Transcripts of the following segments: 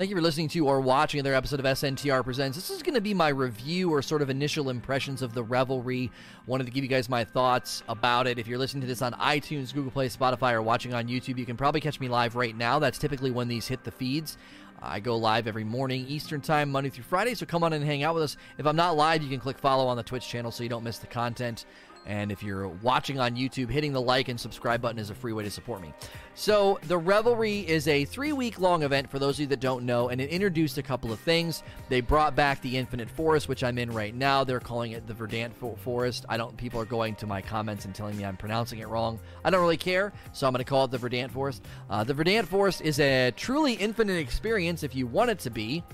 Thank you for listening to or watching another episode of SNTR Presents. This is going to be my review or sort of initial impressions of the Revelry. Wanted to give you guys my thoughts about it. If you're listening to this on iTunes, Google Play, Spotify, or watching on YouTube, you can probably catch me live right now. That's typically when these hit the feeds. I go live every morning Eastern Time, Monday through Friday, so come on and hang out with us. If I'm not live, you can click follow on the Twitch channel so you don't miss the content. And if you're watching on YouTube, hitting the like and subscribe button is a free way to support me. So, the Revelry is a three week long event for those of you that don't know, and it introduced a couple of things. They brought back the Infinite Forest, which I'm in right now. They're calling it the Verdant Forest. I don't, people are going to my comments and telling me I'm pronouncing it wrong. I don't really care, so I'm going to call it the Verdant Forest. Uh, the Verdant Forest is a truly infinite experience if you want it to be.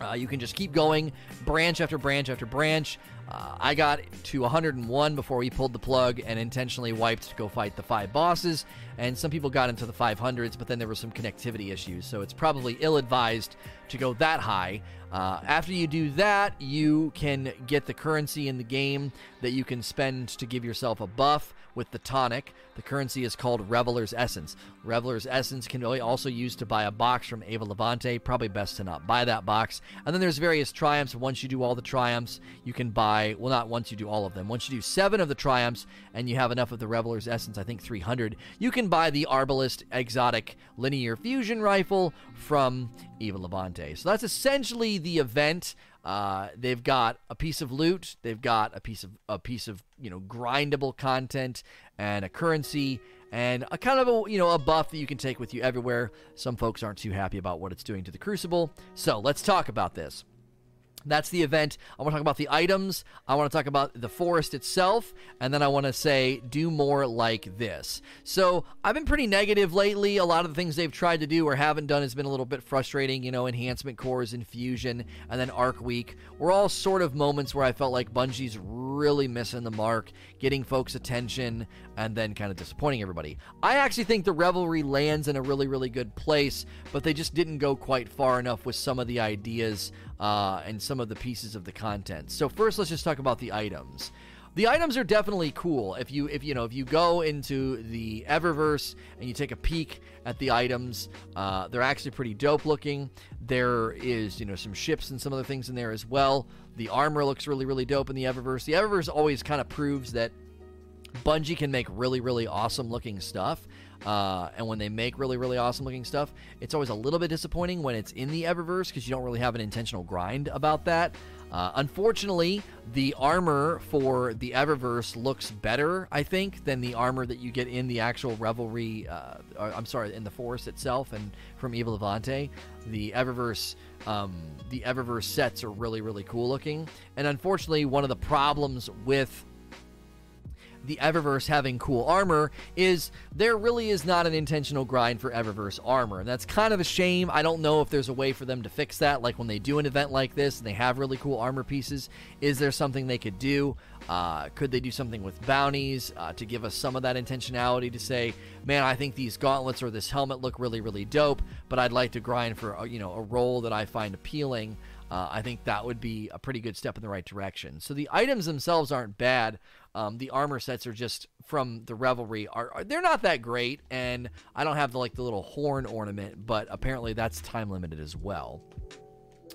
Uh, you can just keep going, branch after branch after branch. Uh, I got to 101 before we pulled the plug and intentionally wiped to go fight the five bosses. And some people got into the 500s, but then there were some connectivity issues. So it's probably ill advised to go that high. Uh, after you do that, you can get the currency in the game that you can spend to give yourself a buff with the tonic. The currency is called Reveler's Essence. Reveler's Essence can be also used to buy a box from Eva Levante. Probably best to not buy that box. And then there's various triumphs. Once you do all the triumphs, you can buy, well, not once you do all of them. Once you do seven of the triumphs and you have enough of the Reveler's Essence, I think 300, you can buy the Arbalest Exotic Linear Fusion Rifle from Eva Levante. So that's essentially the event. Uh, they've got a piece of loot, they've got a piece of a piece of you know grindable content and a currency and a kind of a you know a buff that you can take with you everywhere. Some folks aren't too happy about what it's doing to the Crucible. So let's talk about this. That's the event. I want to talk about the items. I want to talk about the forest itself. And then I want to say, do more like this. So I've been pretty negative lately. A lot of the things they've tried to do or haven't done has been a little bit frustrating. You know, enhancement cores, infusion, and then Arc Week were all sort of moments where I felt like Bungie's really missing the mark, getting folks' attention, and then kind of disappointing everybody. I actually think the Revelry lands in a really, really good place, but they just didn't go quite far enough with some of the ideas uh, and some of the pieces of the content. So first, let's just talk about the items. The items are definitely cool. If you if you know if you go into the Eververse and you take a peek at the items, uh, they're actually pretty dope looking. There is you know some ships and some other things in there as well. The armor looks really really dope in the Eververse. The Eververse always kind of proves that Bungie can make really, really awesome looking stuff. Uh, and when they make really, really awesome looking stuff, it's always a little bit disappointing when it's in the Eververse because you don't really have an intentional grind about that. Uh, unfortunately, the armor for the Eververse looks better, I think, than the armor that you get in the actual Revelry. Uh, I'm sorry, in the Forest itself, and from Eva Levante. The Eververse, um, the Eververse sets are really, really cool looking. And unfortunately, one of the problems with the Eververse having cool armor is there really is not an intentional grind for Eververse armor. And that's kind of a shame. I don't know if there's a way for them to fix that. Like when they do an event like this and they have really cool armor pieces, is there something they could do? Uh, could they do something with bounties uh, to give us some of that intentionality to say, man, I think these gauntlets or this helmet look really, really dope, but I'd like to grind for a, you know a role that I find appealing. Uh, I think that would be a pretty good step in the right direction. So the items themselves aren't bad. Um, the armor sets are just from the Revelry are, are, they're not that great, and I don't have the like the little horn ornament, but apparently that's time limited as well.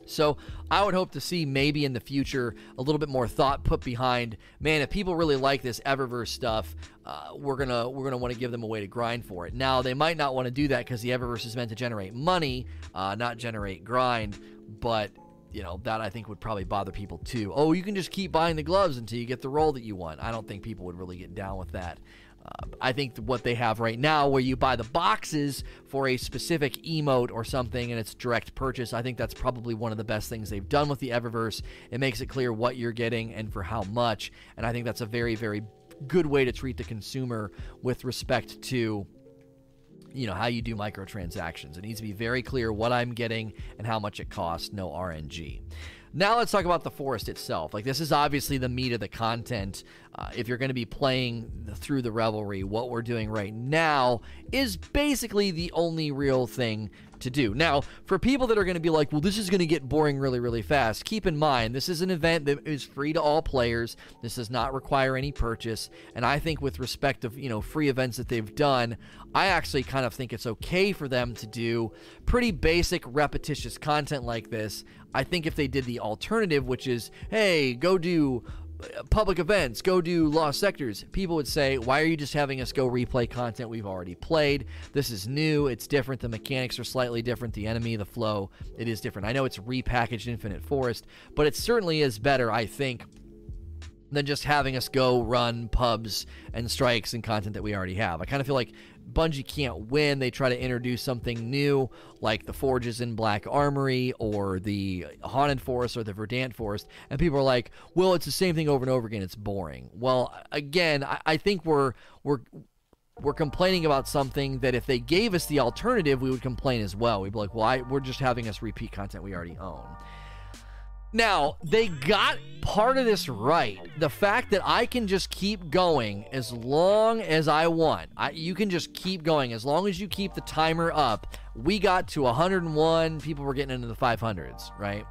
So I would hope to see maybe in the future a little bit more thought put behind. Man, if people really like this Eververse stuff, uh, we're gonna we're gonna want to give them a way to grind for it. Now they might not want to do that because the Eververse is meant to generate money, uh, not generate grind. But you know, that I think would probably bother people too. Oh, you can just keep buying the gloves until you get the role that you want. I don't think people would really get down with that. Uh, I think what they have right now, where you buy the boxes for a specific emote or something and it's direct purchase, I think that's probably one of the best things they've done with the Eververse. It makes it clear what you're getting and for how much. And I think that's a very, very good way to treat the consumer with respect to you know how you do microtransactions. It needs to be very clear what I'm getting and how much it costs. No RNG. Now let's talk about the forest itself. Like this is obviously the meat of the content. Uh, if you're going to be playing through the Revelry, what we're doing right now is basically the only real thing to do. Now, for people that are going to be like, well, this is going to get boring really, really fast, keep in mind this is an event that is free to all players. This does not require any purchase. And I think with respect of, you know, free events that they've done, I actually kind of think it's okay for them to do pretty basic, repetitious content like this. I think if they did the alternative, which is, hey, go do public events, go do lost sectors, people would say, Why are you just having us go replay content we've already played? This is new, it's different, the mechanics are slightly different, the enemy, the flow, it is different. I know it's repackaged Infinite Forest, but it certainly is better, I think, than just having us go run pubs and strikes and content that we already have. I kind of feel like Bungie can't win. They try to introduce something new, like the Forges in Black Armory or the Haunted Forest or the Verdant Forest, and people are like, "Well, it's the same thing over and over again. It's boring." Well, again, I, I think we're we're we're complaining about something that if they gave us the alternative, we would complain as well. We'd be like, "Well, we're just having us repeat content we already own." Now, they got part of this right. The fact that I can just keep going as long as I want. I, you can just keep going as long as you keep the timer up. We got to 101. People were getting into the 500s, right?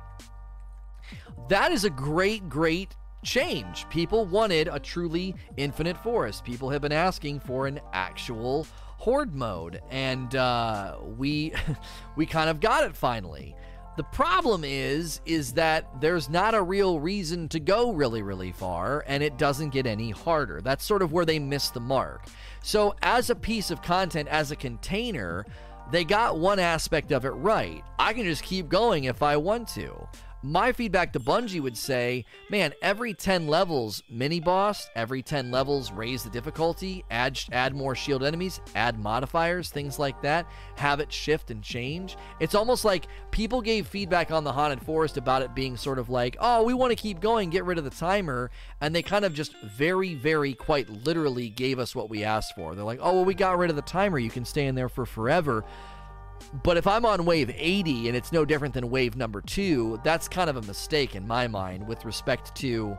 That is a great, great change. People wanted a truly infinite forest. People have been asking for an actual horde mode, and uh, we we kind of got it finally. The problem is is that there's not a real reason to go really really far and it doesn't get any harder. That's sort of where they miss the mark. So as a piece of content as a container, they got one aspect of it right. I can just keep going if I want to my feedback to Bungie would say, man, every 10 levels mini boss, every 10 levels raise the difficulty, add add more shield enemies, add modifiers, things like that, have it shift and change. It's almost like people gave feedback on the Haunted Forest about it being sort of like, "Oh, we want to keep going, get rid of the timer." And they kind of just very very quite literally gave us what we asked for. They're like, "Oh, well we got rid of the timer. You can stay in there for forever." But if I'm on wave 80 and it's no different than wave number two, that's kind of a mistake in my mind with respect to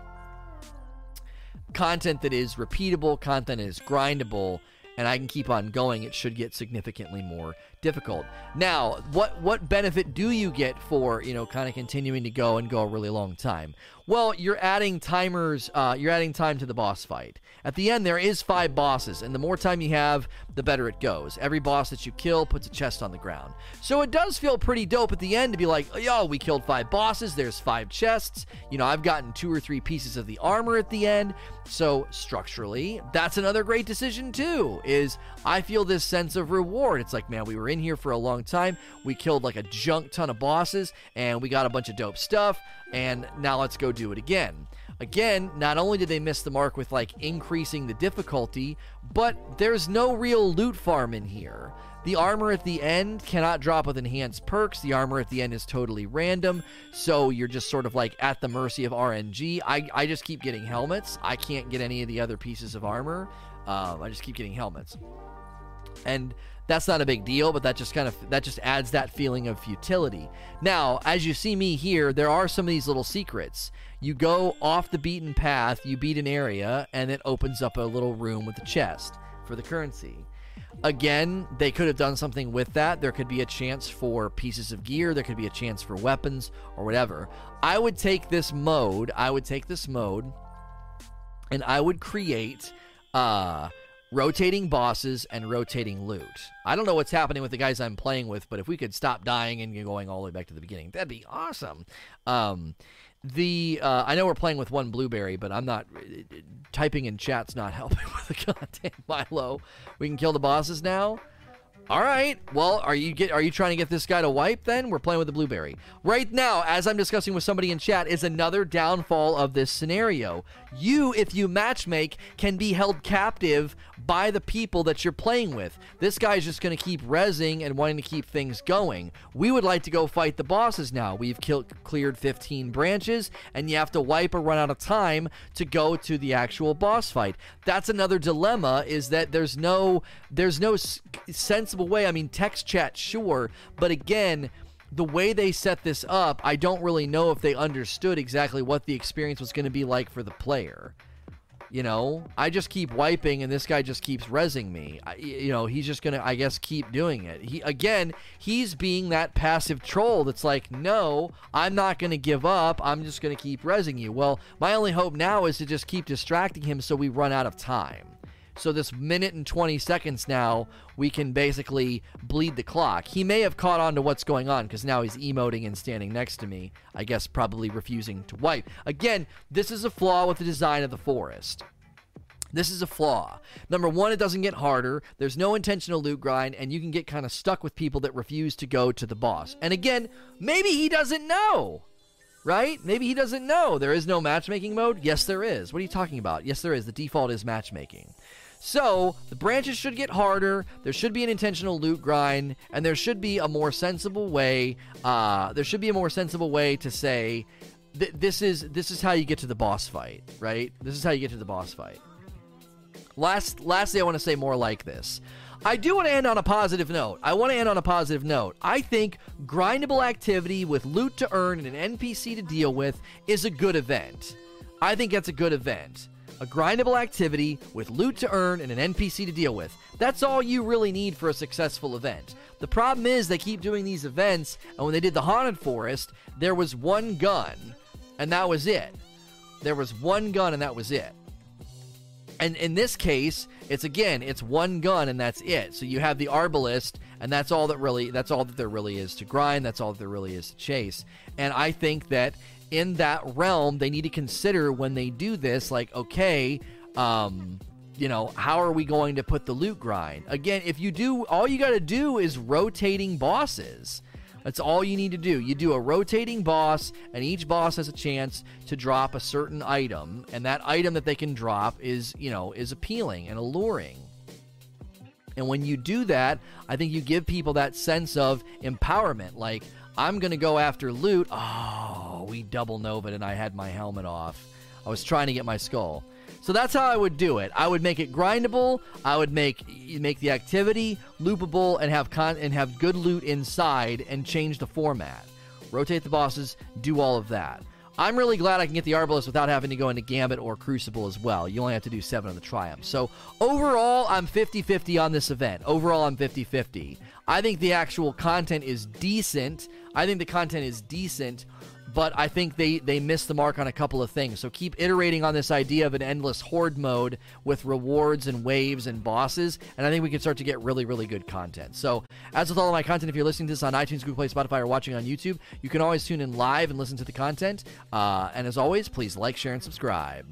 content that is repeatable, content that is grindable, and I can keep on going, it should get significantly more difficult. Now, what what benefit do you get for you know kind of continuing to go and go a really long time? Well, you're adding timers. Uh, you're adding time to the boss fight. At the end, there is five bosses, and the more time you have, the better it goes. Every boss that you kill puts a chest on the ground. So it does feel pretty dope at the end to be like, yo, we killed five bosses. There's five chests. You know, I've gotten two or three pieces of the armor at the end. So structurally, that's another great decision too. Is I feel this sense of reward. It's like, man, we were in here for a long time. We killed like a junk ton of bosses and we got a bunch of dope stuff. And now let's go do it again. Again, not only did they miss the mark with like increasing the difficulty, but there's no real loot farm in here. The armor at the end cannot drop with enhanced perks. The armor at the end is totally random, so you're just sort of like at the mercy of RNG. I, I just keep getting helmets. I can't get any of the other pieces of armor. Um, I just keep getting helmets. And that's not a big deal, but that just kind of that just adds that feeling of futility. Now, as you see me here, there are some of these little secrets. You go off the beaten path, you beat an area, and it opens up a little room with a chest for the currency. Again, they could have done something with that. There could be a chance for pieces of gear, there could be a chance for weapons or whatever. I would take this mode, I would take this mode and I would create uh rotating bosses and rotating loot. I don't know what's happening with the guys I'm playing with, but if we could stop dying and going all the way back to the beginning, that'd be awesome. Um, the uh, I know we're playing with one blueberry, but I'm not typing in chat's not helping with the goddamn Milo. We can kill the bosses now. All right. Well, are you get are you trying to get this guy to wipe then? We're playing with the blueberry. Right now, as I'm discussing with somebody in chat, is another downfall of this scenario. You, if you matchmake, can be held captive by the people that you're playing with. This guy's just going to keep rezzing and wanting to keep things going. We would like to go fight the bosses now. We've killed, cleared 15 branches, and you have to wipe or run out of time to go to the actual boss fight. That's another dilemma. Is that there's no there's no way. I mean, text chat, sure, but again the way they set this up, I don't really know if they understood exactly what the experience was going to be like for the player. You know, I just keep wiping, and this guy just keeps resing me. I, you know, he's just gonna, I guess, keep doing it. He again, he's being that passive troll that's like, no, I'm not gonna give up. I'm just gonna keep resing you. Well, my only hope now is to just keep distracting him so we run out of time. So this minute and 20 seconds now, we can basically bleed the clock. He may have caught on to what's going on because now he's emoting and standing next to me. I guess probably refusing to wipe. Again, this is a flaw with the design of the forest. This is a flaw. Number one, it doesn't get harder. There's no intentional loot grind, and you can get kind of stuck with people that refuse to go to the boss. And again, maybe he doesn't know right? Maybe he doesn't know. There is no matchmaking mode? Yes, there is. What are you talking about? Yes, there is. The default is matchmaking. So, the branches should get harder, there should be an intentional loot grind, and there should be a more sensible way, uh, there should be a more sensible way to say, th- this is this is how you get to the boss fight, right? This is how you get to the boss fight. Last, lastly, I want to say more like this. I do want to end on a positive note. I want to end on a positive note. I think grindable activity with loot to earn and an NPC to deal with is a good event. I think that's a good event a grindable activity with loot to earn and an NPC to deal with. That's all you really need for a successful event. The problem is they keep doing these events, and when they did the Haunted Forest, there was one gun, and that was it. There was one gun, and that was it. And in this case, it's again, it's one gun and that's it. So you have the Arbalest, and that's all that really that's all that there really is to grind, that's all that there really is to chase. And I think that in that realm, they need to consider when they do this, like, okay, um, you know, how are we going to put the loot grind? Again, if you do, all you got to do is rotating bosses. That's all you need to do. You do a rotating boss, and each boss has a chance to drop a certain item, and that item that they can drop is, you know, is appealing and alluring. And when you do that, I think you give people that sense of empowerment. Like, I'm going to go after loot. Oh, we double nova and I had my helmet off. I was trying to get my skull. So that's how I would do it. I would make it grindable. I would make make the activity loopable and have con- and have good loot inside and change the format. Rotate the bosses, do all of that. I'm really glad I can get the Arbalest without having to go into Gambit or Crucible as well. You only have to do 7 on the Triumph. So overall, I'm 50 50 on this event. Overall, I'm 50 50. I think the actual content is decent. I think the content is decent, but I think they they missed the mark on a couple of things. So keep iterating on this idea of an endless horde mode with rewards and waves and bosses, and I think we can start to get really really good content. So as with all of my content, if you're listening to this on iTunes, Google Play, Spotify, or watching on YouTube, you can always tune in live and listen to the content. Uh, and as always, please like, share, and subscribe.